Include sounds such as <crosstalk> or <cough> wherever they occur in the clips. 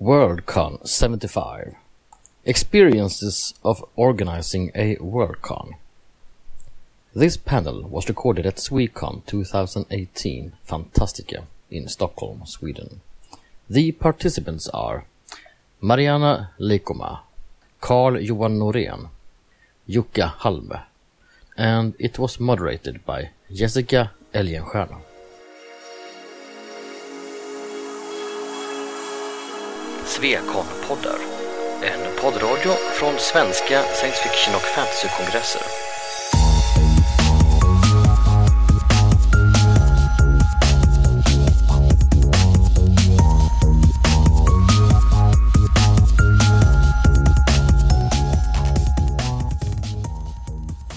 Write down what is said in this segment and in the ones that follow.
Worldcon 75 Experiences of organizing a Worldcon. This panel was recorded at Swecon 2018 Fantastica in Stockholm, Sweden. The participants are Marianna Leikomaa, Carl Johan Norén, Jukka Halme, and it was moderated by Jessica Elgenstierna. Svekon-poddar. En poddradio från svenska science fiction och fantasykongresser.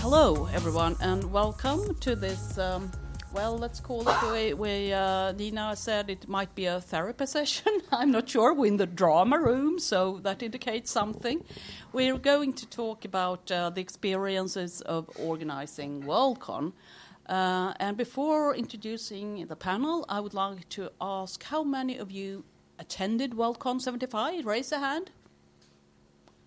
Hello, everyone, and welcome to this. Um, well, let's call it the way, way uh, Nina said it might be a therapy session. <laughs> I'm not sure. We're in the drama room, so that indicates something. We're going to talk about uh, the experiences of organizing Worldcon. Uh, and before introducing the panel, I would like to ask how many of you attended Worldcon 75? Raise a hand.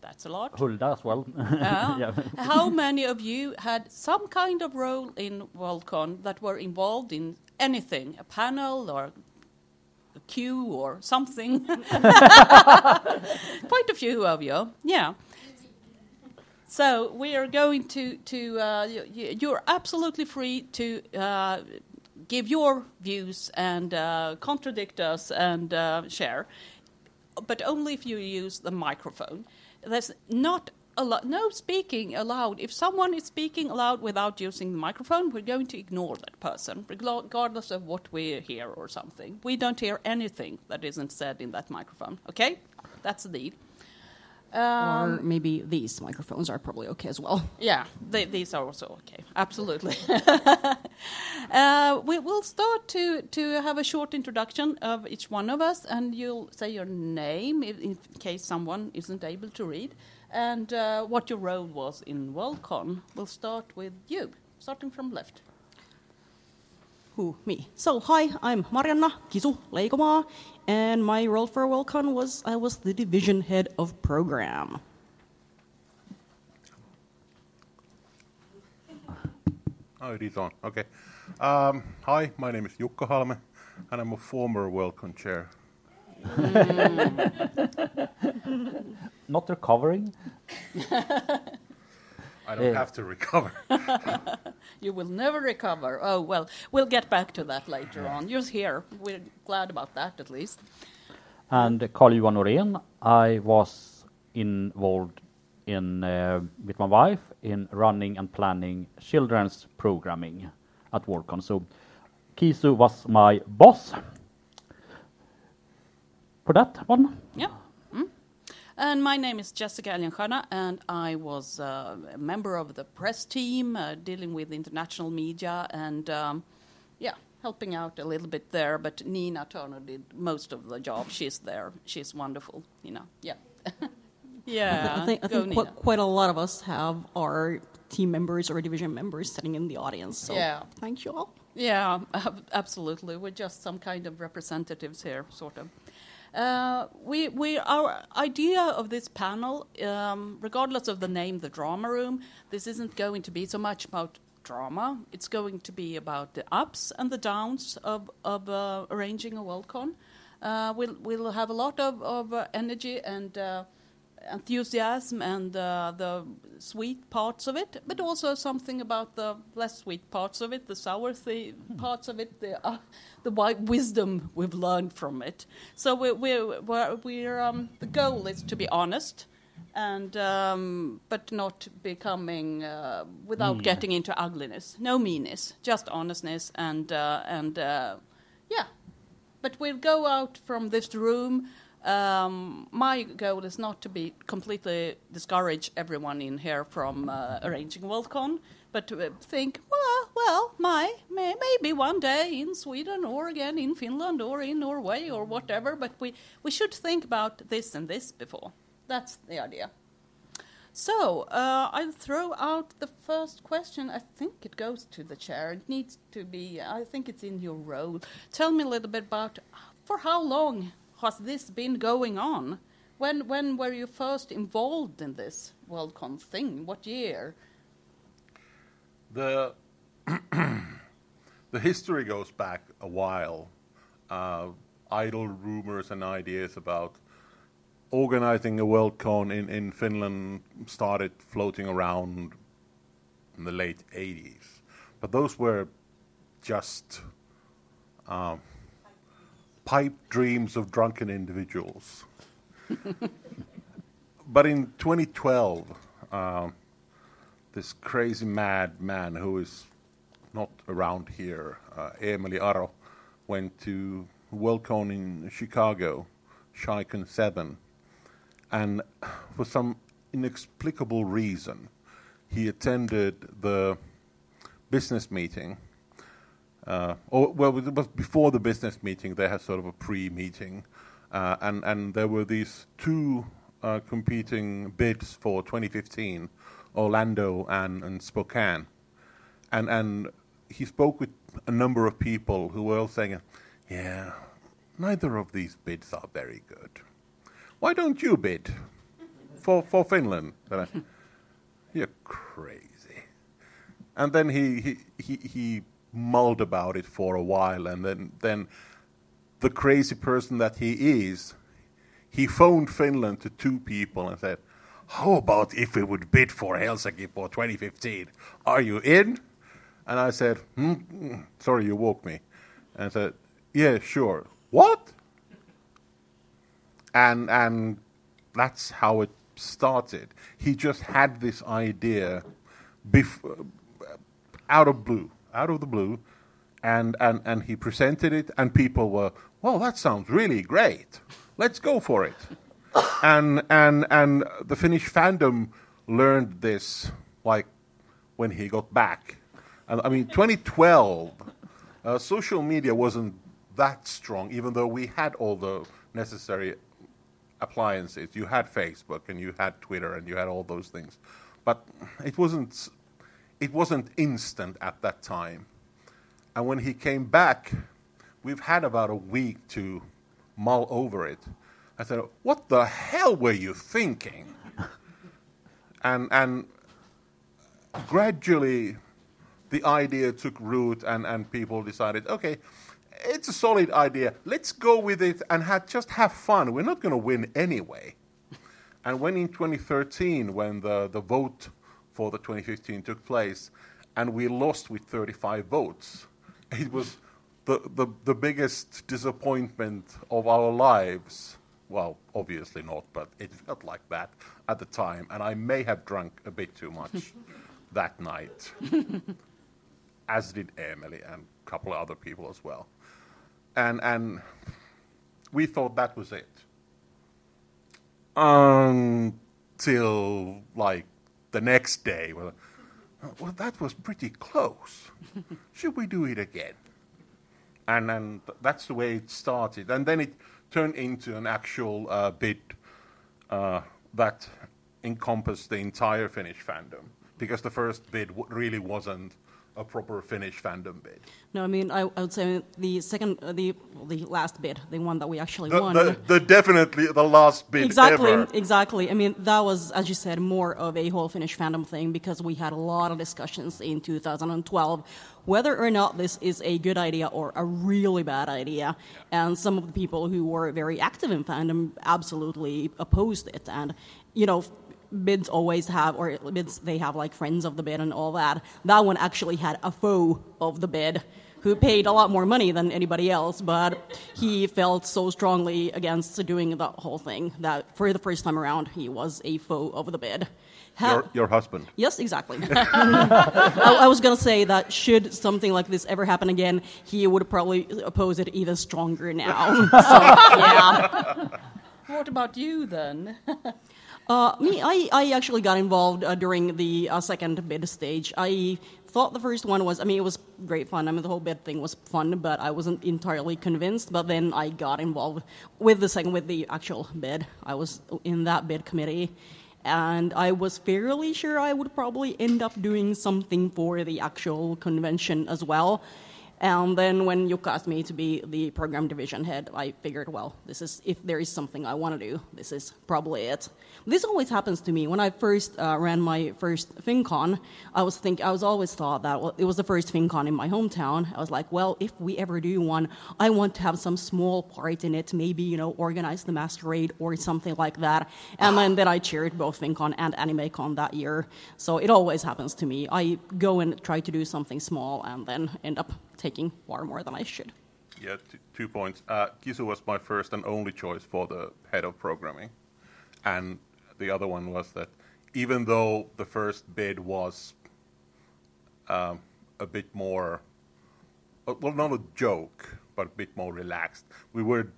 That's a lot. Hulda as well. Yeah. <laughs> Yeah. How many of you had some kind of role in Worldcon that were involved in anything, a panel or a queue or something? <laughs> Quite a few of you, yeah. So we are going to to uh, you're absolutely free to uh, give your views and uh, contradict us and uh, share, but only if you use the microphone. There's not a lot, no speaking allowed. If someone is speaking aloud without using the microphone, we're going to ignore that person, regardless of what we hear or something. We don't hear anything that isn't said in that microphone. Okay, that's the deal. Um, or maybe these microphones are probably okay as well. <laughs> yeah, they, these are also okay. Absolutely. <laughs> <laughs> uh, we will start to, to have a short introduction of each one of us, and you'll say your name if, in case someone isn't able to read, and uh, what your role was in Worldcon. We'll start with you, starting from left. Who, me. So, hi, I'm Marianna Kisu Leikomaa, and my role for Worldcon was I was the division head of program. Oh, it is on. Okay. Um, hi, my name is Jukka Halme, and I'm a former Worldcon chair. <laughs> Not recovering. <laughs> I don't Yeah. have to recover. <laughs> You will never recover. Oh, well, we'll get back to that later on. You're here. We're glad about that, at least. And Carl Johan Norén, I was involved in uh, with my wife in running and planning children's programming at Worldcon. So Kisu was my boss for that one. Yeah. And my name is Jessica Elgenstierna, and I was uh, a member of the press team uh, dealing with international media and, um, yeah, helping out a little bit there. But Nina Turner did most of the job. She's there. She's wonderful, you know. Yeah. <laughs> yeah. I think, I think quite, quite a lot of us have our team members or division members sitting in the audience. So, Yeah. thank you all. Yeah, absolutely. We're just some kind of representatives here, sort of. Uh, we, we, our idea of this panel, um, regardless of the name, the drama room, this isn't going to be so much about drama. It's going to be about the ups and the downs of, of uh, arranging a Worldcon. Uh, we'll, we'll have a lot of, of uh, energy and uh, enthusiasm and uh, the sweet parts of it, but also something about the less sweet parts of it, the sour th- parts of it, the uh, the wi- wisdom we've learned from it. So we're, we're, we're, we're um, the goal is to be honest, and um, but not becoming uh, without Mean. getting into ugliness. No meanness, just honestness and uh, and uh, yeah. But we'll go out from this room. Um, my goal is not to be completely discourage everyone in here from uh, arranging Worldcon, but to uh, think, well, well, my may, maybe one day in Sweden or again in Finland or in Norway or whatever. But we we should think about this and this before. That's the idea. So uh, I'll throw out the first question. I think it goes to the chair. It needs to be. I think it's in your role. Tell me a little bit about for how long has this been going on? When when were you first involved in this Worldcon thing? What year? The <clears throat> the history goes back a while. Uh, idle rumors and ideas about organizing a Worldcon in, in Finland started floating around in the late 80s. But those were just um, pipe dreams of drunken individuals. <laughs> but in 2012, um, this crazy mad man who is not around here, uh, Eemeli Aro, went to Worldcon in Chicago, Chicon 7, and for some inexplicable reason, he attended the business meeting. Uh, or, well, it was before the business meeting, they had sort of a pre meeting, uh, and, and there were these two uh, competing bids for 2015 Orlando and, and Spokane. And, and he spoke with a number of people who were all saying, Yeah, neither of these bids are very good. Why don't you bid for, for Finland? You're crazy. And then he, he, he, he mulled about it for a while, and then, then the crazy person that he is, he phoned Finland to two people and said, How about if we would bid for Helsinki for 2015? Are you in? And I said, hmm, hmm, Sorry, you woke me. And I said, Yeah, sure. What? And, and that's how it started. He just had this idea bef- out of blue, out of the blue, and, and, and he presented it, and people were, well, that sounds really great. Let's go for it. <coughs> and, and, and the Finnish fandom learned this like when he got back. And, I mean, 2012, uh, social media wasn't that strong, even though we had all the necessary appliances. You had Facebook and you had Twitter and you had all those things, but it wasn't it wasn't instant at that time. And when he came back, we've had about a week to mull over it. I said, "What the hell were you thinking?" <laughs> and and gradually, the idea took root, and and people decided, okay it's a solid idea. Let's go with it and just have fun. We're not going to win anyway. And when in 2013, when the, the vote for the 2015 took place, and we lost with 35 votes, it was the, the, the biggest disappointment of our lives. Well, obviously not, but it felt like that at the time. And I may have drunk a bit too much <laughs> that night, <laughs> as did Eemeli and a couple of other people as well and and we thought that was it until like the next day. Well, well, that was pretty close. <laughs> Should we do it again? And then that's the way it started, and then it turned into an actual uh, bid uh, that encompassed the entire Finnish fandom because the first bid w- really wasn't a proper Finnish fandom bid. No, I mean I, I would say the second, uh, the the last bid, the one that we actually the, won. The, the, definitely the last bid exactly, ever. exactly. I mean that was, as you said, more of a whole Finnish fandom thing because we had a lot of discussions in 2012 whether or not this is a good idea or a really bad idea. And some of the people who were very active in fandom absolutely opposed it. And you know, bids always have, or bids they have like friends of the bid and all that. That one actually had a foe of the bid who paid a lot more money than anybody else, but he felt so strongly against doing the whole thing that for the first time around he was a foe of the bid. Ha- your, your, husband. Yes, exactly. <laughs> I, I, was going to say that should something like this ever happen again, he would probably oppose it even stronger now. <laughs> so, yeah. What about you then? <laughs> Uh, me, I, I actually got involved uh, during the uh, second bid stage. I thought the first one was, I mean, it was great fun. I mean, the whole bid thing was fun, but I wasn't entirely convinced. But then I got involved with the second, with the actual bid. I was in that bid committee. And I was fairly sure I would probably end up doing something for the actual convention as well. And then when you asked me to be the program division head, I figured, well, this is if there is something I want to do, this is probably it. This always happens to me. When I first uh, ran my first Finncon, I was think I was always thought that well, it was the first Finncon in my hometown. I was like, well, if we ever do one, I want to have some small part in it, maybe you know, organize the masquerade or something like that. And then, then I chaired both Finncon and AnimeCon that year. So it always happens to me. I go and try to do something small and then end up taking far more than I should. Yeah, t- two points. Uh, Kisu was my first and only choice for the head of programming. And the other one was that even though the first bid was um, a bit more, uh, well, not a joke, but a bit more relaxed, we were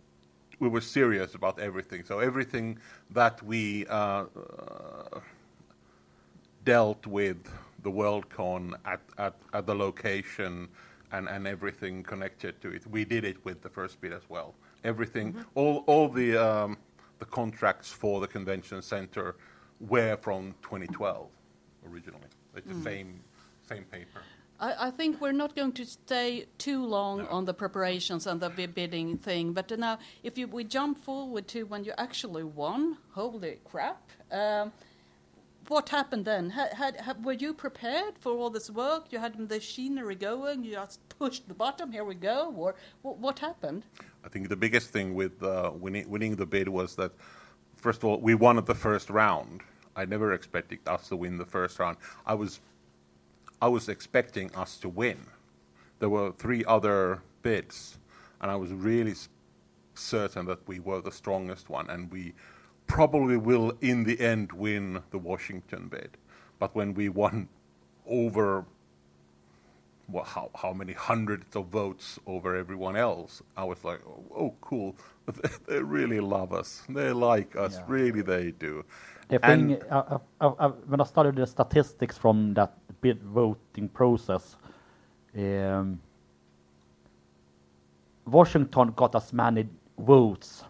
we were serious about everything. So everything that we uh, uh, dealt with the Worldcon at, at, at the location and, and everything connected to it, we did it with the first bid as well. Everything, all, all the, um, the contracts for the convention center were from 2012 originally. It's the same, same paper. I, I think we're not going to stay too long on the preparations and the bidding thing. But now, if you, we jump forward to when you actually won, holy crap! Um, what happened then? Had, had, had, were you prepared for all this work? You had the machinery going. You just pushed the button. Here we go. Or what, what happened? I think the biggest thing with uh, winning, winning the bid was that, first of all, we won at the first round. I never expected us to win the first round. I was, I was expecting us to win. There were three other bids, and I was really certain that we were the strongest one, and we probably will, in the end, win the Washington bid. But when we won over well, how, how many hundreds of votes over everyone else. I was like, oh, cool. <laughs> they really love us. They like us. Yeah. Really, they do. The And- thing, uh, uh, uh, when I studied the statistics from that bid voting process, um, Washington got as many votes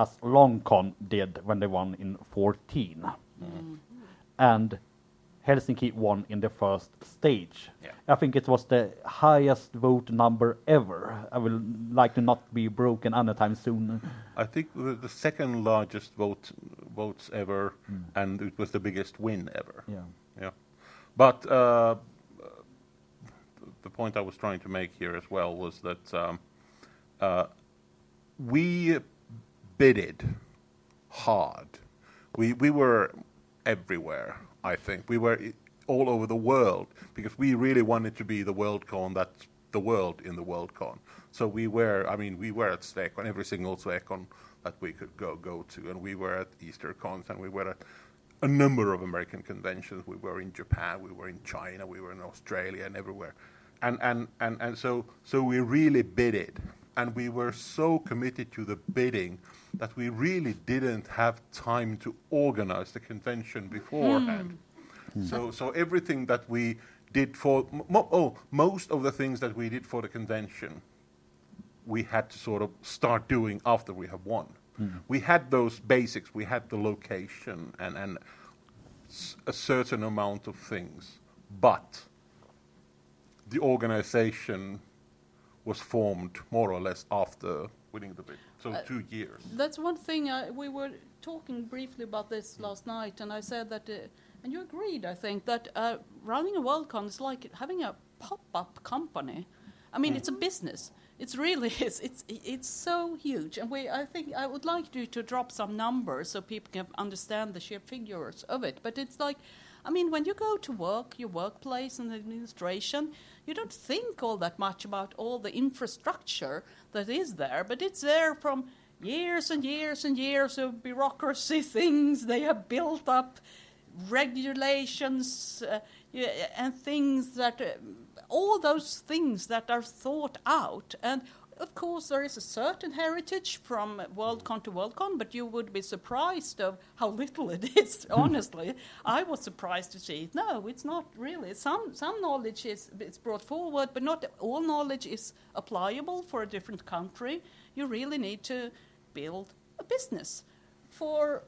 as Loncon did when they won in 14. And Helsinki won in the first stage. Yeah. I think it was the highest vote number ever. I will like to not be broken anytime soon. I think the, the second largest vote votes ever, and it was the biggest win ever. Yeah. Yeah. But uh, the point I was trying to make here as well was that um, uh, we bidded hard. We, we were everywhere, I think. We were all over the world because we really wanted to be the Worldcon that's the world in the Worldcon. So we were, I mean, we were at Swecon, every single Swecon that we could go, go to, and we were at Easter cons, and we were at a number of American conventions. We were in Japan, we were in China, we were in Australia, and everywhere. And, and, and, and so, so we really bidded. And we were so committed to the bidding that we really didn't have time to organize the convention beforehand. Hmm. Hmm. So, so everything that we did for, mo- oh, most of the things that we did for the convention, we had to sort of start doing after we have won. Hmm. We had those basics. We had the location and, and s- a certain amount of things, but the organization was formed more or less after winning the bid. So two years. That's one thing. I, we were talking briefly about this last night, and I said that, uh, and you agreed, I think, that uh, running a Worldcon is like having a pop-up company. I mean, it's a business. It's really <laughs> is. It's it's so huge, and we. I think I would like you to drop some numbers so people can understand the sheer figures of it. But it's like, I mean, when you go to work, your workplace and administration, you don't think all that much about all the infrastructure that is there, but it's there from years and years and years of bureaucracy <laughs> things they have built up, regulations uh, and things that, uh, all those things that are thought out. And of course, there is a certain heritage from Worldcon to Worldcon, but you would be surprised of how little it <laughs> is. Hmm. Honestly, I was surprised to see it. No, it's not really. Some some knowledge is it's brought forward, but not all knowledge is applicable for a different country. You really need to build a business for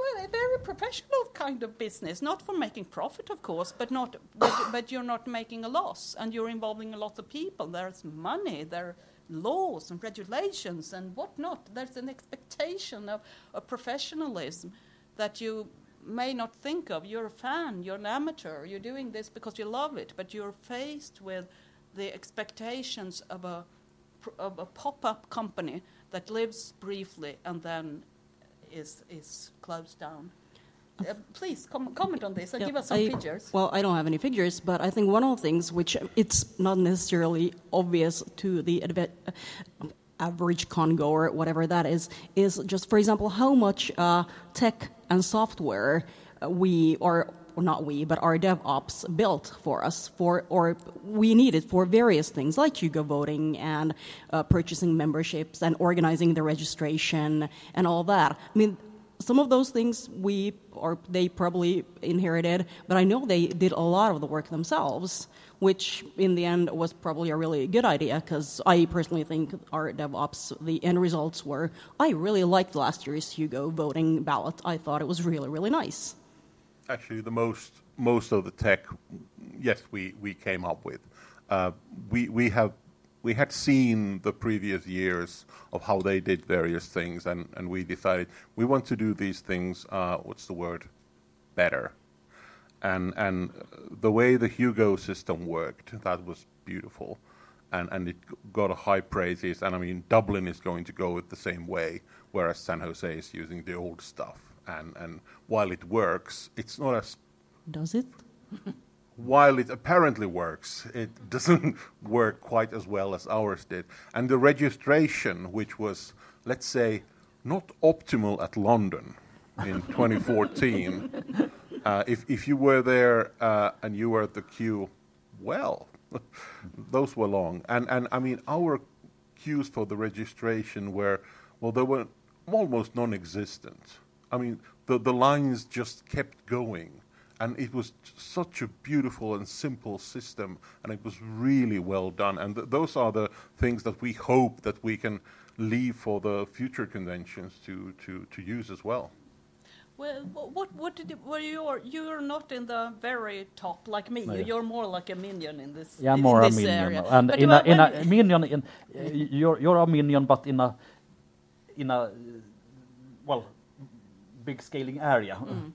well, a very professional kind of business, not for making profit, of course, but not, but, but you're not making a loss, and you're involving a lot of people. There's money, there are laws and regulations and whatnot. There's an expectation of, of professionalism that you may not think of. You're a fan, you're an amateur, you're doing this because you love it, but you're faced with the expectations of a, of a pop-up company that lives briefly and then is is closed down. Uh, please com- comment on this and Yeah, give us some I- figures. Well, I don't have any figures, but I think one of the things which it's not necessarily obvious to the adve- uh, average congoer, whatever that is, is just, for example, how much uh, tech and software uh, we or not we, but our DevOps built for us for, or we needed for various things like Hugo voting and uh, purchasing memberships and organizing the registration and all that. I mean, some of those things we or they probably inherited, but I know they did a lot of the work themselves, which in the end was probably a really good idea because I personally think our DevOps, the end results were I really liked last year's Hugo voting ballot. I thought it was really, really nice. Actually, the most most of the tech, yes, we, we came up with. Uh, we we have we had seen the previous years of how they did various things, and, and we decided we want to do these things. Uh, what's the word? Better. And and the way the Hugo system worked, that was beautiful, and and it got a high praises. And I mean, Dublin is going to go the same way, whereas San Jose is using the old stuff. And and while it works, it's not as Does it? <laughs> while it apparently works, it <laughs> doesn't work quite as well as ours did. And the registration, which was, let's say, not optimal at London in <laughs> 2014, uh, if, if you were there uh, and you were at the queue, well, those were long. And, and I mean, our queues for the registration were, well, they were almost non existent. I mean, the, the lines just kept going and it was such a beautiful and simple system and it was really well done and th- those are the things that we hope that we can leave for the future conventions to, to, to use as well Well, what what did you, well you're you're not in the very top like me. No, yeah. You're more like a minion in this. Yeah, in more a minion, area. and But in a in a minion in uh, you're you're a minion, but in a in a well big scaling area. Mm.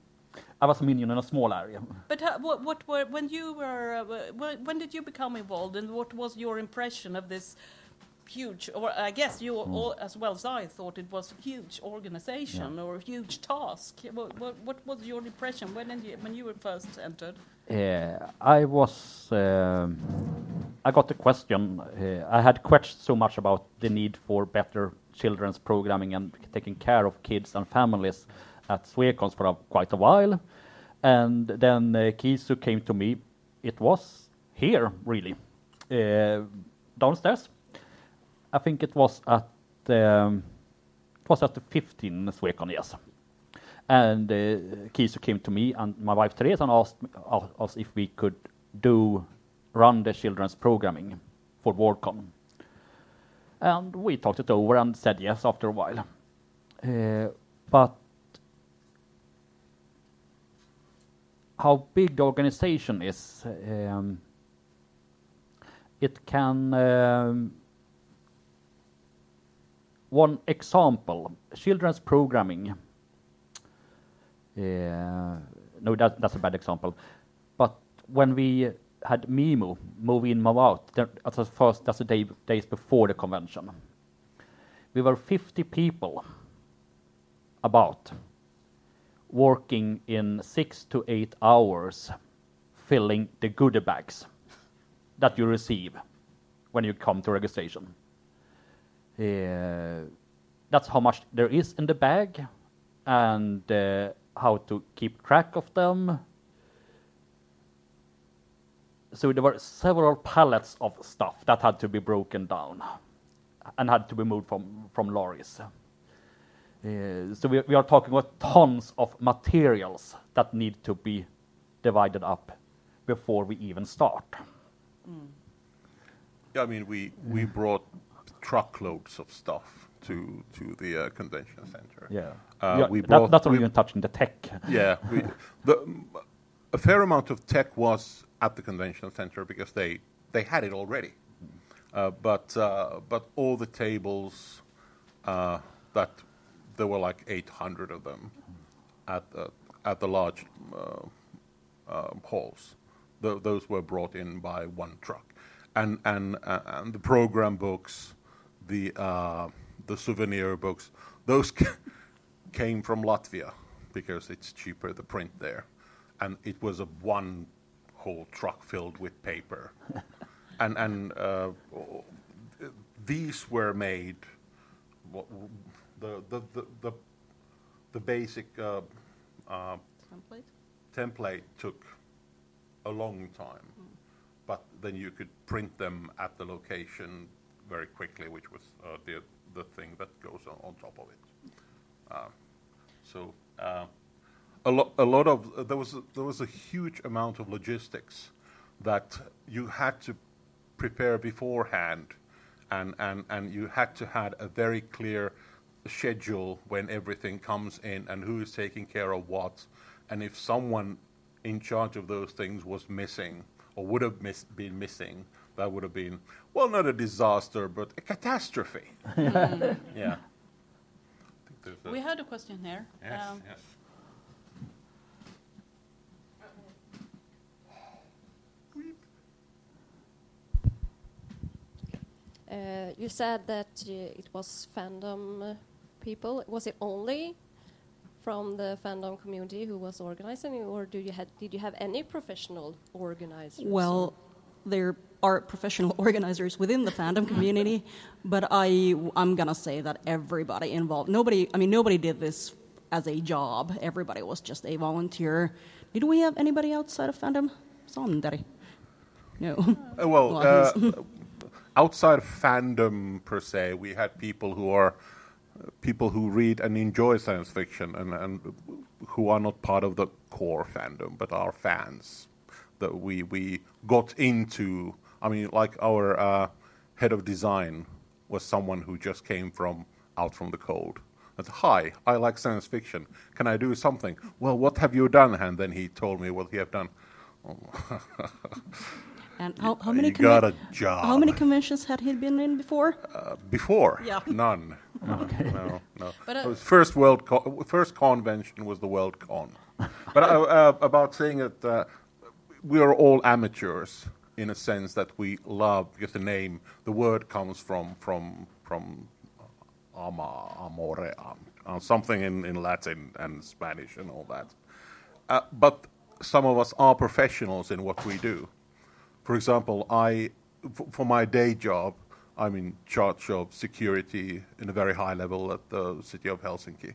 I was a minion in a small area. But what, what were when you were uh, when, did you become involved, and what was your impression of this huge? Or I guess you, Hmm. all, as well as I, thought it was a huge organization or a huge task. What, what, what was your impression when you, when you were first entered? Uh, I was. Um, I got the question. Uh, I had questioned so much about the need for better children's programming and taking care of kids and families at Swecons for a, quite a while, and then uh, Kisu came to me. It was here, really, uh, downstairs. I think it was at um, it was at the 15 Swecon, yes. And uh, Kisu came to me and my wife Therese and asked us if we could do run the children's programming for Worldcon. And we talked it over and said yes after a while. Uh, but how big the organization is, um, it can. Um, one example, children's programming. Uh, no, that, that's a bad example. But when we had MIMO, Move In, Move Out, that- that's the first, that's the day, days before the convention. We were 50 people, about, working in six to eight hours, filling the goodie bags that you receive when you come to registration. Uh, that's how much there is in the bag and uh, how to keep track of them. So there were several pallets of stuff that had to be broken down and had to be moved from, from lorries. Uh, so we, we are talking about tons of materials that need to be divided up before we even start. yeah, i mean we, we brought truckloads of stuff to to the uh, convention center. Yeah. Uh, yeah we that- brought- that's not we- even touching the tech. Yeah, we, the, a fair amount of tech was at the convention center because they they had it already, uh, but uh, but all the tables uh, that there were like 800 of them at the at the large uh, uh, halls. Th- those were brought in by one truck, and and and the program books, the uh, the souvenir books, those came from Latvia because it's cheaper to print there, and it was a one whole truck filled with paper, and and uh, these were made. The the the the, the basic uh, uh, Template? template took a long time, but then you could print them at the location very quickly, which was uh, the the thing that goes on, on top of it. Uh, so uh, a lot a lot of uh, there was a, there was a huge amount of logistics that you had to prepare beforehand, and and and you had to had a very clear schedule when everything comes in and who is taking care of what, and if someone in charge of those things was missing or would have miss, been missing, that would have been well not a disaster but a catastrophe. <laughs> yeah. I think there's a- We had a question there. yes, Um, yes. Uh, you said that uh, it was fandom uh, people. Was it only from the fandom community who was organizing, or do you had, did you have any professional organizers? Well, there are professional <laughs> organizers within the fandom <laughs> community, but I, I'm gonna say that everybody involved, nobody, I mean, nobody did this as a job. Everybody was just a volunteer. Did we have anybody outside of fandom? Sanderi? No. Uh, well, <laughs> Well, uh, outside of fandom per se, we had people who are people who read and enjoy science fiction and, and who are not part of the core fandom but are fans that we we got into. I mean, like our uh, head of design was someone who just came from out from the cold. That's, Hi, I like science fiction. Can I do something? Well, what have you done? And then he told me what he have done. <laughs> And how, how many you got a job. How many conventions had he been in before? Before, Yeah. <laughs> none. <laughs> No, no. But, uh, first world co- first convention was the World Con. <laughs> but uh, uh, about saying that uh, we are all amateurs in a sense that we love because the name, the word comes from from from ama, amore, um, uh, something in, in Latin and Spanish and all that. Uh, but some of us are professionals in what we do. For example, I, for my day job, I'm in charge of security in a very high level at the city of Helsinki.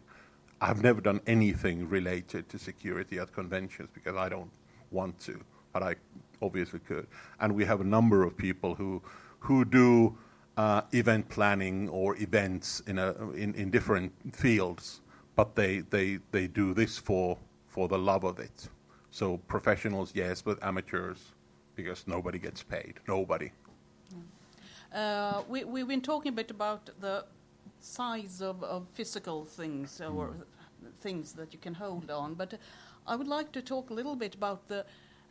I've never done anything related to security at conventions because I don't want to, but I obviously could. And we have a number of people who, who do uh, event planning or events in, a, in, in different fields, but they, they, they do this for, for the love of it. So professionals, yes, but amateurs, because nobody gets paid. Nobody. Uh, we, we've been talking a bit about the size of, of physical things or things that you can hold on, but I would like to talk a little bit about the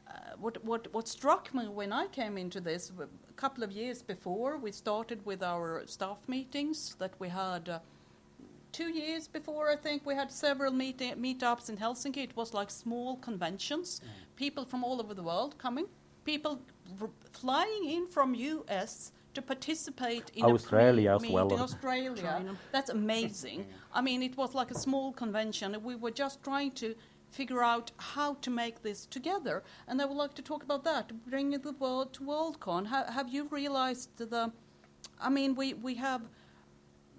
uh, what, what, what struck me when I came into this a couple of years before. We started with our staff meetings that we had. Uh, two years before, I think we had several meet- meetups in Helsinki. It was like small conventions, people from all over the world coming, people r- flying in from US to participate in Australia a as well. pre-meeting. Australia, China. that's amazing. I mean, it was like a small convention, and we were just trying to figure out how to make this together. And I would like to talk about that, bringing the world to WorldCon. Ha- have you realized the? I mean, we we have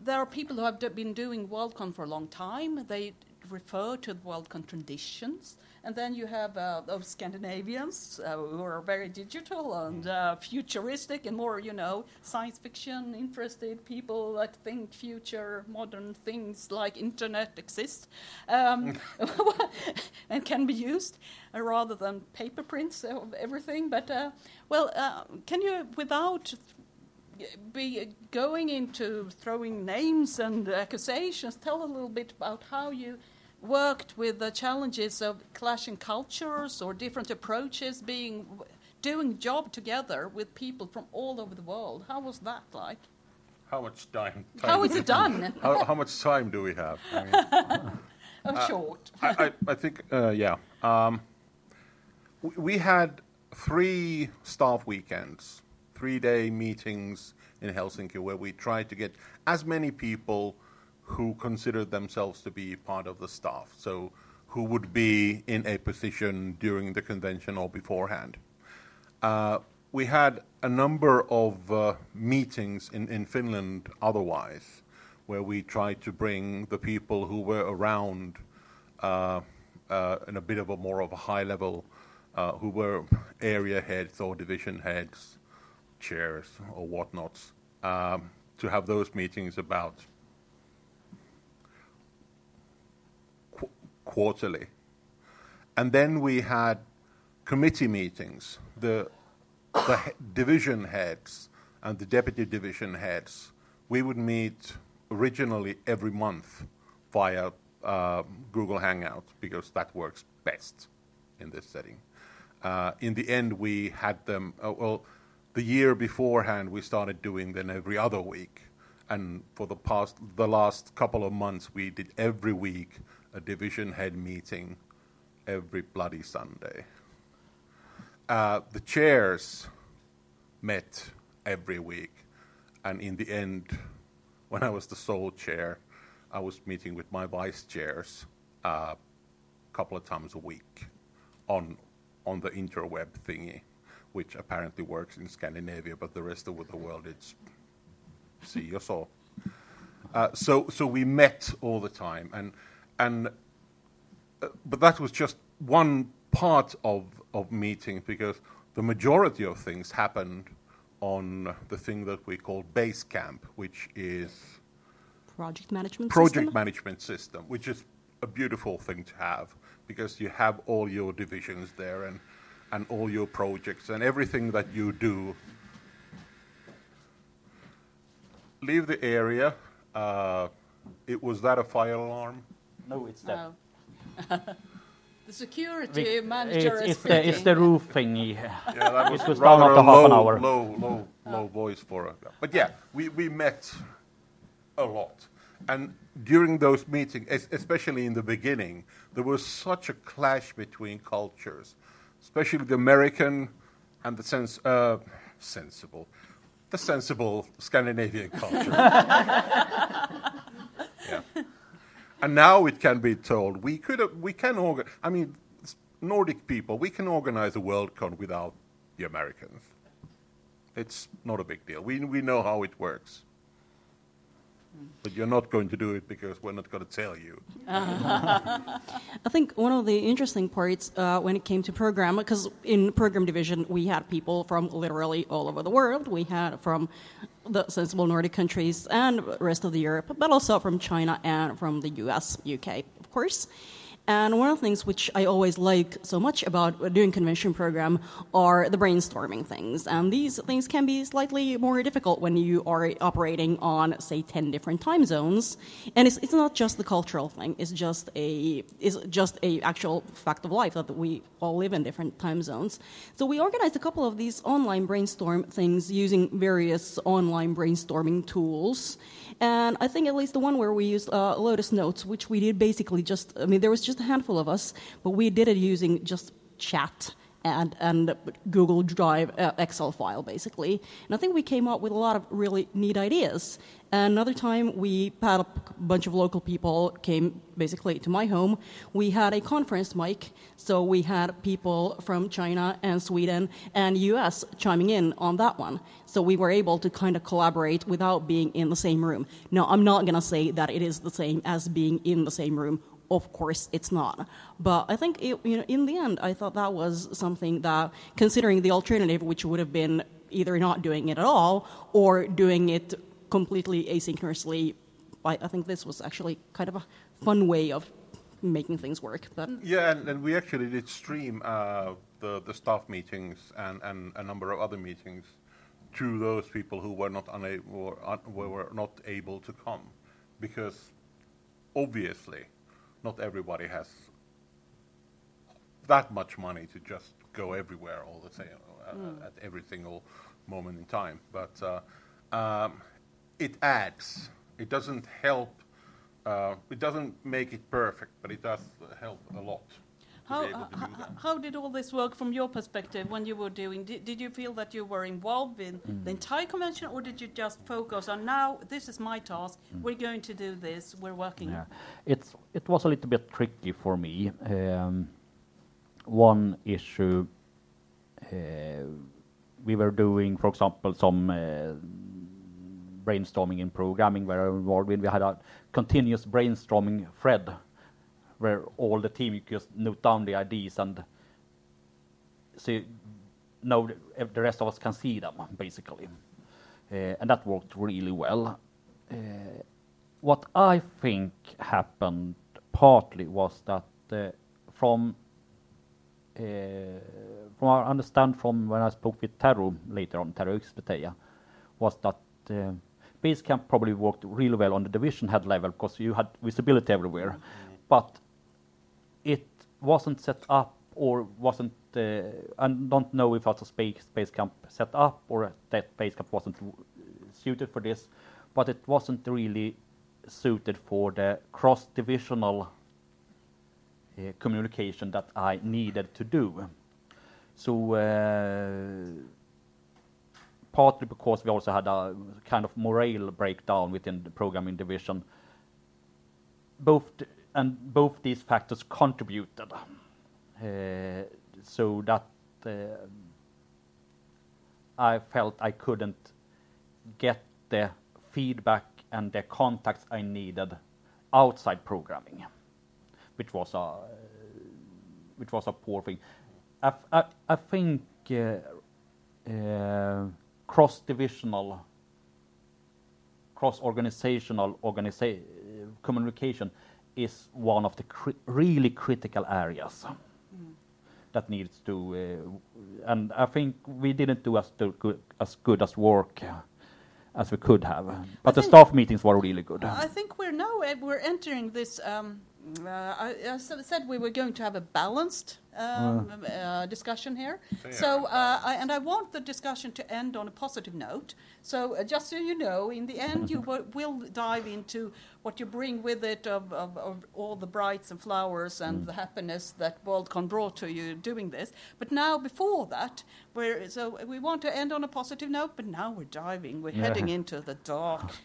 there are people who have d- been doing WorldCon for a long time. They refer to the WorldCon traditions. And then you have uh, those Scandinavians uh, who are very digital and uh, futuristic and more, you know, science fiction interested people that think future modern things like internet exist um, <laughs> <laughs> and can be used uh, rather than paper prints of everything. But, uh, well, uh, can you, without be going into throwing names and accusations, tell a little bit about how you worked with the challenges of clashing cultures or different approaches, being doing job together with people from all over the world. How was that like? How much time? time How is it <laughs> done? how, how much time do we have? I mean, <laughs> Oh, short. I, I, I think, uh, yeah. Um, we, we had three staff weekends, three day meetings in Helsinki where we tried to get as many people who considered themselves to be part of the staff, so who would be in a position during the convention or beforehand. Uh, we had a number of uh, meetings in, in Finland otherwise, where we tried to bring the people who were around uh, uh, in a bit of a more of a high level, uh, who were area heads or division heads, chairs or whatnots, um, to have those meetings about quarterly. And then we had committee meetings. The, the division heads and the deputy division heads, we would meet originally every month via uh, Google Hangout because that works best in this setting. Uh, in the end, we had them, uh, well, the year beforehand, we started doing them every other week. And for the past, the last couple of months, we did every week a division head meeting every bloody Sunday. Uh, the chairs met every week, and in the end, when I was the sole chair, I was meeting with my vice chairs a uh, couple of times a week on on the interweb thingy, which apparently works in Scandinavia, but the rest of the world it's see you saw. Uh, so so we met all the time, and and uh, but that was just one part of of meetings because the majority of things happened on the thing that we call Basecamp, which is Project management project system. management system, which is a beautiful thing to have because you have all your divisions there and, and all your projects and everything that you do. Leave the area. Uh, it was that a fire alarm? No, it's that. <laughs> No. the security We- manager it's, is it's, the, it's speaking. the roof thingy. Yeah, that was, was down rather after a half an hour. low, low, low voice for a. But yeah, we, we met a lot, and during those meetings, especially in the beginning, there was such a clash between cultures, especially the American and the sens- uh, sensible, the sensible Scandinavian culture. <laughs> yeah. And now it can be told we could we can organ. I mean, Nordic people we can organize a Worldcon without the Americans. It's not a big deal. We we know how it works. But you're not going to do it because we're not going to tell you. <laughs> I think one of the interesting parts uh, when it came to program, because in program division we had people from literally all over the world. We had from the sensible Nordic countries and rest of the Europe, but also from China and from the US, UK, of course. And one of the things which I always like so much about doing convention program are the brainstorming things. And these things can be slightly more difficult when you are operating on, say, 10 different time zones. And it's, it's not just the cultural thing, it's just a it's just a actual fact of life that we all live in different time zones. So we organized a couple of these online brainstorm things using various online brainstorming tools. And I think at least the one where we used uh, Lotus Notes, which we did basically just, I mean, there was just a handful of us, but we did it using just chat and, and Google Drive uh, Excel file, basically. And I think we came up with a lot of really neat ideas. Another time, we had a bunch of local people came basically to my home. We had a conference mic, so we had people from China and Sweden and US chiming in on that one. So we were able to kind of collaborate without being in the same room. Now, I'm not going to say that it is the same as being in the same room. Of course, it's not. But I think, it, you know, in the end, I thought that was something that, considering the alternative, which would have been either not doing it at all or doing it completely asynchronously, I, I think this was actually kind of a fun way of making things work. But Yeah, and, and we actually did stream uh, the, the staff meetings and, and a number of other meetings to those people who were not unable un- were not able to come, because obviously, not everybody has that much money to just go everywhere all the same uh, at every single moment in time. But uh, um, it adds. It doesn't help. Uh, it doesn't make it perfect, but it does help a lot How, be able to do that. how did all this work from your perspective when you were doing? Did, did you feel that you were involved in Mm. the entire convention, or did you just focus on now? This is my task. We're going to do this. We're working. Mm. Yeah. It's, it was a little bit tricky for me. Um, one issue, uh, we were doing, for example, some uh, brainstorming in programming where I was involved with. We had a continuous brainstorming thread where all the team you just note down the IDs and see, know the rest of us can see them, basically. Uh, and that worked really well. Uh, what I think happened partly was that uh, from from our understand from when I spoke with Tero later on, Tero Ykspetäjä, was that uh, Basecamp probably worked really well on the division head level because you had visibility everywhere, but it wasn't set up or wasn't. Uh, I don't know if it's a Basecamp set up or that Basecamp wasn't suited for this, but it wasn't really suited for the cross-divisional uh, communication that I needed to do. So uh, partly because we also had a kind of morale breakdown within the programming division. Both th- and both these factors contributed, uh, so that uh, I felt I couldn't get the feedback and the contacts I needed outside programming, which was a which was a poor thing. I think uh, uh, cross-divisional, cross-organizational organiza- communication is one of the cri- really critical areas that needs to, uh, and I think we didn't do as, good, as good as work uh, as we could have. But the staff meetings were really good. I think we're now we're entering this. Um, uh, I, I s- said we were going to have a balanced um, uh, discussion here. So, uh, I, and I want the discussion to end on a positive note. So, uh, just so you know, in the end, you <laughs> w- will dive into what you bring with it of, of, of all the brights and flowers and the happiness that WorldCon brought to you doing this. But now, before that, we're, so we want to end on a positive note. But now we're diving. We're Yeah. heading into the dark. <laughs>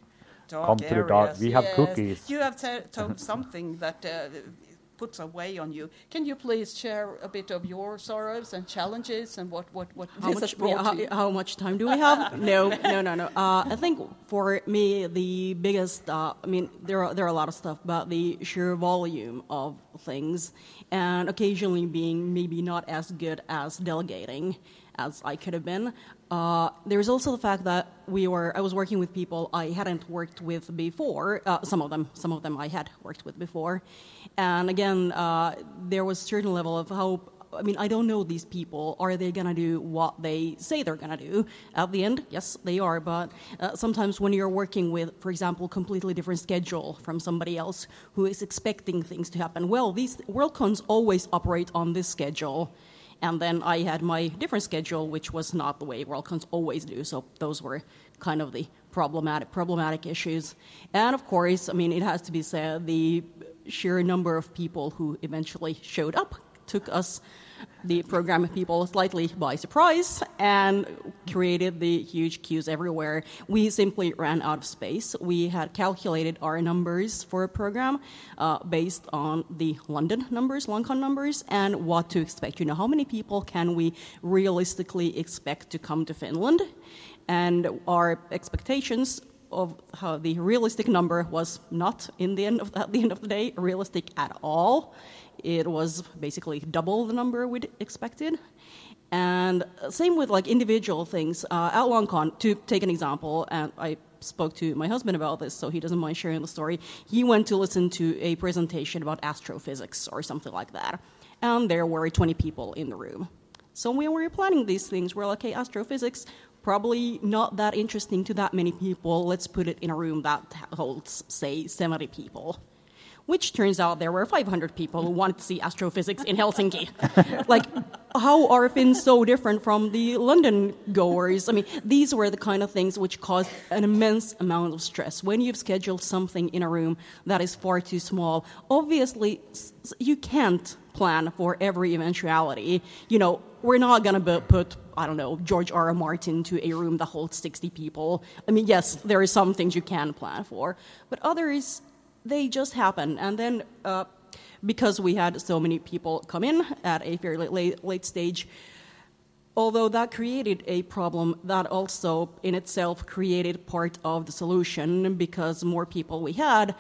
Dark Come to the dark. We have Yes. cookies. You have te- <laughs> told something that uh, puts a weight on you. Can you please share a bit of your sorrows and challenges and what what what How this has much, brought yeah, how, how much time do we have? <laughs> no, no, no, no. Uh, I think for me, the biggest, uh, I mean, there are, there are a lot of stuff, but the sheer volume of things, and occasionally being maybe not as good as delegating as I could have been. Uh, there's also the fact that we were, I was working with people I hadn't worked with before. Uh, some of them, some of them I had worked with before, and again, uh, there was a certain level of hope I mean, I don't know these people. Are they going to do what they say they're going to do? At the end, yes, they are. But uh, sometimes when you're working with, for example, completely different schedule from somebody else who is expecting things to happen, well, these WorldCons always operate on this schedule. And then I had my different schedule, which was not the way WorldCons always do. So those were kind of the problematic problematic issues. And of course, I mean, it has to be said the sheer number of people who eventually showed up took us, the program people, slightly by surprise and created the huge queues everywhere. We simply ran out of space. We had calculated our numbers for a program uh, based on the London numbers, Loncon numbers, and what to expect. You know, how many people can we realistically expect to come to Finland? And our expectations of how the realistic number was not in the end of at the end of the day realistic at all. It was basically double the number we'd expected. And same with like individual things. Uh, at Loncon, to take an example, and I spoke to my husband about this, so he doesn't mind sharing the story. He went to listen to a presentation about astrophysics or something like that, and there were 20 people in the room. So when we were planning these things, we're like, okay, astrophysics, probably not that interesting to that many people. Let's put it in a room that holds, say, 70 people. Which turns out there were 500 people who wanted to see astrophysics in Helsinki. <laughs> like, how are Finns so different from the London goers? I mean, these were the kind of things which caused an immense amount of stress. When you've scheduled something in a room that is far too small, obviously you can't plan for every eventuality. You know, we're not going to put, I don't know, George R. R. Martin to a room that holds 60 people. I mean, yes, there are some things you can plan for, but others, they just happen. And then, uh, because we had so many people come in at a fairly late, late stage, although that created a problem, that also in itself created part of the solution because more people we had,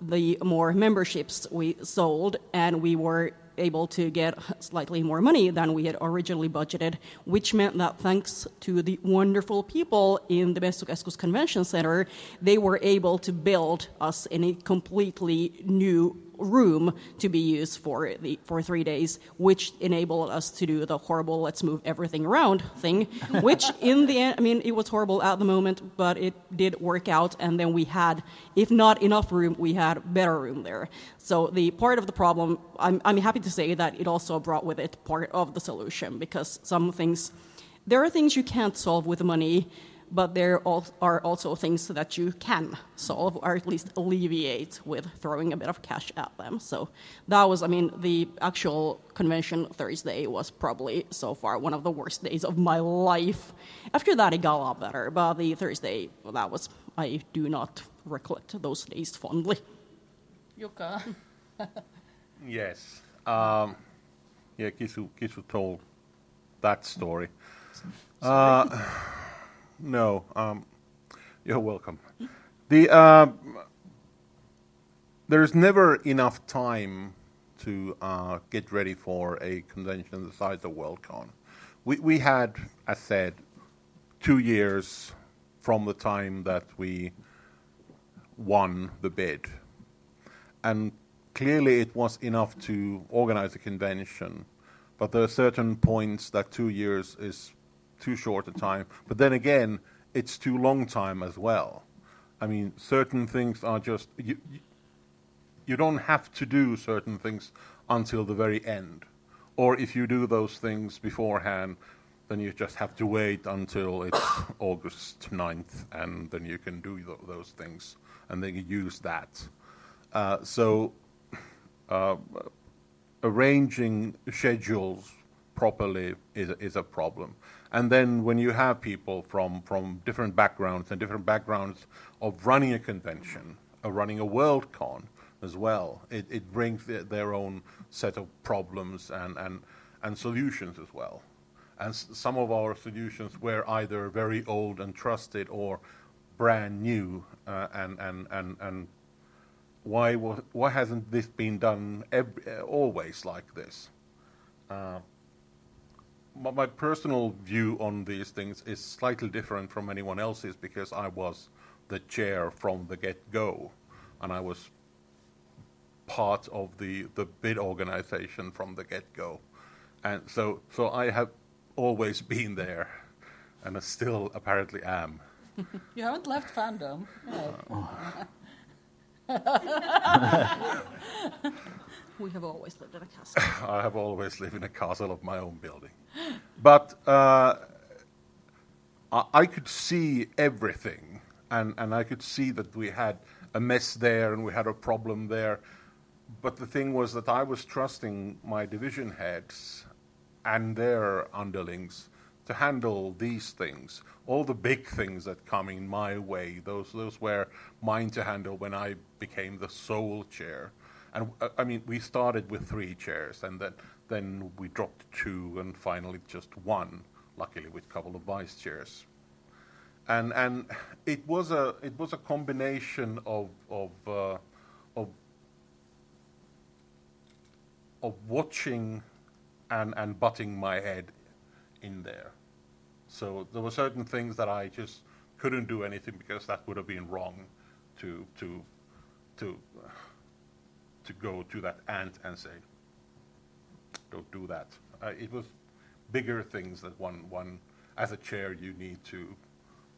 the more memberships we sold, and we were able to get slightly more money than we had originally budgeted, which meant that thanks to the wonderful people in the Messukeskus Convention Center, they were able to build us in a completely new room to be used for the for three days, which enabled us to do the horrible "let's move everything around" thing. <laughs> which, in the end, I mean, it was horrible at the moment, but it did work out. And then we had, if not enough room, we had better room there. So the part of the problem, I'm I'm happy to say that it also brought with it part of the solution because some things, there are things you can't solve with money but there are also things that you can solve or at least alleviate with throwing a bit of cash at them. So that was, I mean, the actual convention Thursday was probably so far one of the worst days of my life. After that, it got a lot better, but the Thursday, well, that was, I do not recollect those days fondly. Jukka. <laughs> yes. Um, yeah, Kisu, Kisu told that story. Uh, <laughs> no, um, you're welcome. The uh, there's never enough time to uh, get ready for a convention the size of Worldcon. We we had, as said, two years from the time that we won the bid, and clearly it was enough to organize a convention. But there are certain points that two years is too short a time. But then again, it's too long time as well. I mean, certain things are just you, you don't have to do certain things until the very end. Or if you do those things beforehand, then you just have to wait until it's <coughs> August 9th, and then you can do th- those things, and then you use that. Uh, so, uh, arranging schedules properly is, is a problem. And then when you have people from, from different backgrounds and different backgrounds of running a convention, or running a Worldcon as well, it, it brings the, their own set of problems and, and, and solutions as well. And some of our solutions were either very old and trusted or brand new, uh, and, and, and, and why, why hasn't this been done ev- always like this? Uh, my personal view on these things is slightly different from anyone else's because I was the chair from the get-go, and I was part of the, the bid organization from the get-go, and so so I have always <laughs> been there, and I still apparently am. <laughs> you haven't left fandom. No. <laughs> We have always lived in a castle. <laughs> I have always lived in a castle of my own building. <gasps> But uh, I, I could see everything, and, and I could see that we had a mess there and we had a problem there. But the thing was that I was trusting my division heads and their underlings to handle these things. All the big things that come in my way, those, those were mine to handle when I became the sole chair and uh, I mean, we started with three chairs, and then then we dropped two, and finally just one. Luckily, with a couple of vice chairs. And and it was a it was a combination of of uh, of of watching and and butting my head in there. So there were certain things that I just couldn't do anything because that would have been wrong to to to to go to that ant and say, don't do that. Uh, it was bigger things that one one as a chair you need to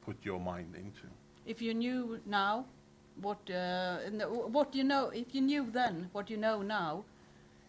put your mind into. If you knew now, what uh, no- what you know, if you knew then what you know now,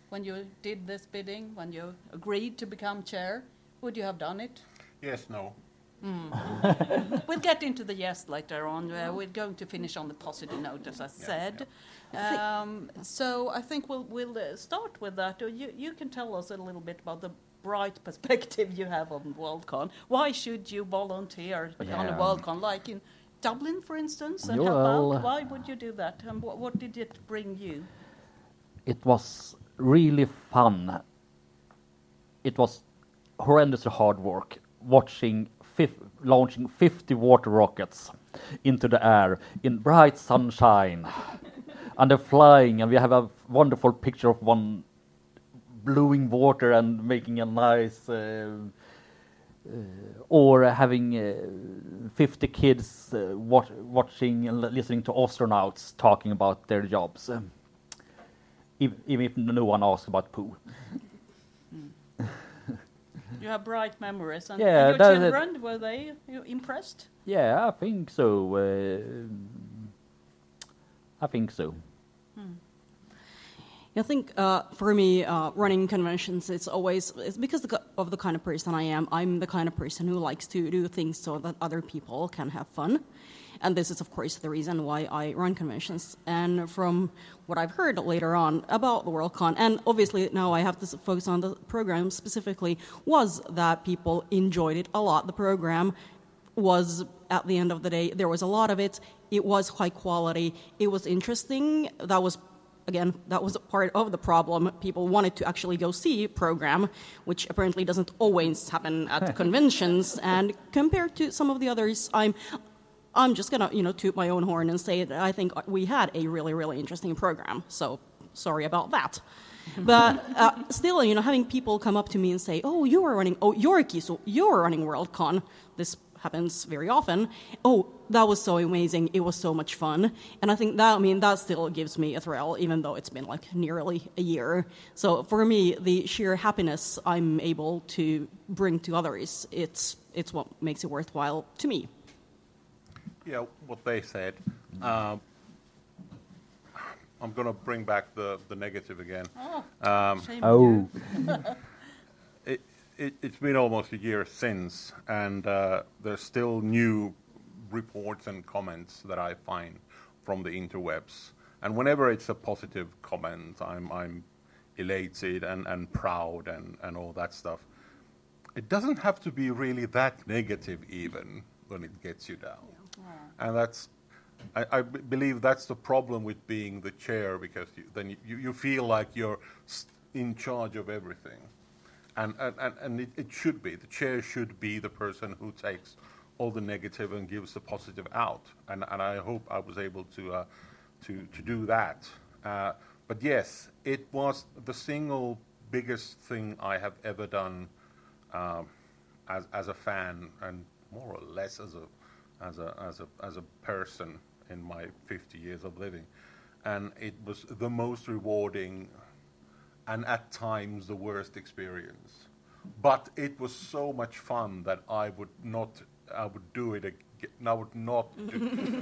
when you did this bidding, when you agreed to become chair, would you have done it? Yes, no. <laughs> We'll get into the yes later on. Uh, we're going to finish on the positive note, as I said. Um, so I think we'll we'll uh, start with that. Uh, You you can tell us a little bit about the bright <laughs> perspective you have on WorldCon. Why should you volunteer on a WorldCon, like in Dublin, for instance, and Yeah, well, out? Why would you do that? And what, what did it bring you? it was really fun. It was horrendously hard work watching launching 50 water rockets into the air in bright sunshine. and they're flying, and we have a wonderful picture of one blowing water and making a nice. Uh, uh, or having uh, 50 kids uh, wat- watching and li- listening to astronauts talking about their jobs. Um, ev- even if no one asks about poo. You have bright memories, and, Yeah, and your children were they impressed? Yeah, I think so. Uh, I think so. I think uh, for me, uh, running conventions, it's always it's because of the kind of person I am. I'm the kind of person who likes to do things so that other people can have fun, and this is, of course, the reason why I run conventions. And from what I've heard later on about the WorldCon, and obviously now I have to focus on the program specifically, was that people enjoyed it a lot. The program was at the end of the day there was a lot of it. It was high quality. It was interesting. That was again, that was part of the problem. People wanted to actually go see program, which apparently doesn't always happen at <laughs> conventions. And compared to some of the others, I'm. I'm just gonna, you know, toot my own horn and say that I think we had a really, really interesting program. So sorry about that. <laughs> But uh, still, you know, having people come up to me and say, "Oh, you are running. Oh, Yorki, so you're running WorldCon." This happens very often. Oh, that was so amazing. It was so much fun. And I think that, I mean, that still gives me a thrill, even though it's been like nearly a year. So for me, the sheer happiness I'm able to bring to others, it's, it's what makes it worthwhile to me. Yeah, what they said. Um, I'm going to bring back the, the negative again. Oh, shame Oh. <laughs> It, it, it's been almost a year since, and uh, there's still new reports and comments that I find from the interwebs. And whenever it's a positive comment, I'm, I'm elated and, and proud and, and all that stuff. It doesn't have to be really that negative, even when it gets you down. And that's, I, I believe that's the problem with being the chair because you, then you, you you feel like you're in charge of everything. And, and, and, and it, it should be. The chair should be the person who takes all the negative and gives the positive out. And, and I hope I was able to, uh, to, to do that. Uh, but yes, it was the single biggest thing I have ever done um, as, as a fan and more or less as a, as, a, as, a, as a person in my 50 years of living. And it was the most rewarding and at times the worst experience. But it was so much fun that I would not, I would do it again. I would not do <laughs>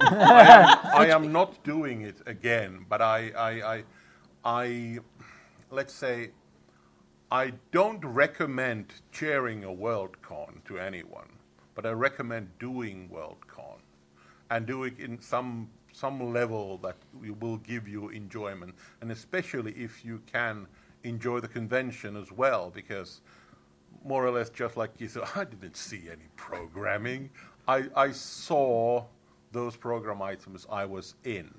I, am, I am not doing it again, but I, I, I, I, let's say, I don't recommend chairing a WorldCon to anyone, but I recommend doing WorldCon and doing it in some some level that will give you enjoyment, and especially if you can enjoy the convention as well, because more or less just like you said, <laughs> I didn't see any programming. I, I saw those program items I was in.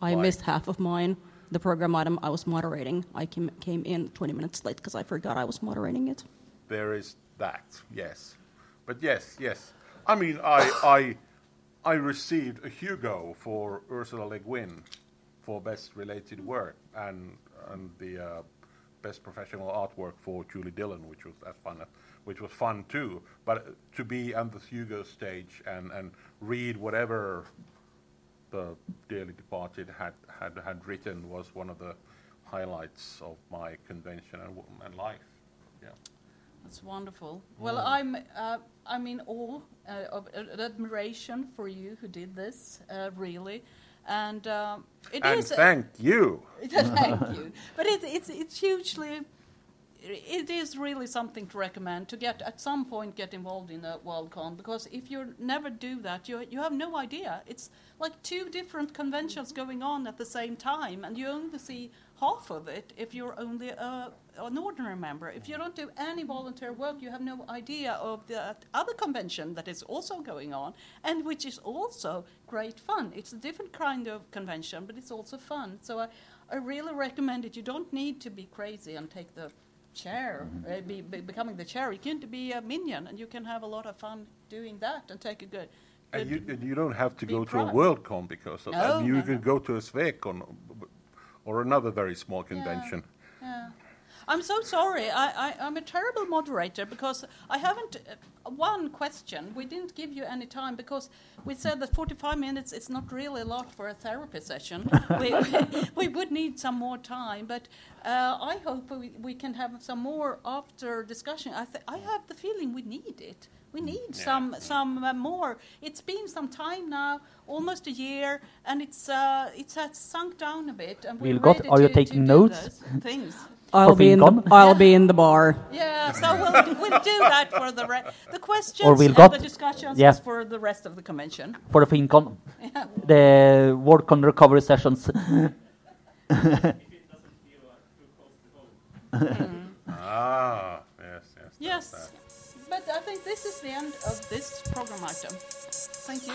I Why? missed half of mine. The program item I was moderating, I came, came in 20 minutes late because I forgot I was moderating it. There is that, yes. But yes, yes. I mean, I, I, I received a Hugo for Ursula Le Guin for best related work and, and the uh, best professional artwork for Julie Dillon, which was as fun, which was fun too. But to be on the Hugo stage and, and read whatever the dearly departed had, had, had written was one of the highlights of my convention and, and life. Yeah. That's wonderful. Well, I'm uh, I'm in awe uh, of uh, admiration for you who did this, uh, really, and um, it and is- thank you. <laughs> Thank <laughs> you. But it, it's it's hugely. It is really something to recommend to get at some point get involved in a WorldCon because if you never do that, you you have no idea. It's like two different conventions going on at the same time, and you only see half of it if you're only a, an ordinary member. If you don't do any volunteer work, you have no idea of the other convention that is also going on, and which is also great fun. It's a different kind of convention, but it's also fun. So I, I really recommend it. You don't need to be crazy and take the chair, uh, be, be becoming the chair. You can be a minion, and you can have a lot of fun doing that and take a good. And you, and you don't have to go to a proud. WorldCon because of No, that. You no, can no. go to a Svekon or another very small convention. Yeah. I'm so sorry. I, I, I'm a terrible moderator because I haven't. Uh, one question. We didn't give you any time because we said that 45 minutes is not really a lot for a therapy session. we, <laughs> we, we would need some more time, but uh, I hope we, we can have some more after discussion. I, th- I have the feeling we need it. We need some some uh, more. It's been some time now, almost a year, and it's uh, it's had sunk down a bit. And we're Vilgot, ready are you taking notes? Things. I'll be in the Finncon? I'll be in the bar. Yeah, so we'll, we'll do that for the re- the questions Or we'll and got- the discussions yeah. is for the rest of the convention. for the Finncon, Yeah. the WorldCon recovery sessions. <laughs> <laughs> Ah, yes, yes. Yes, that. but I think this is the end of this program item. Thank you.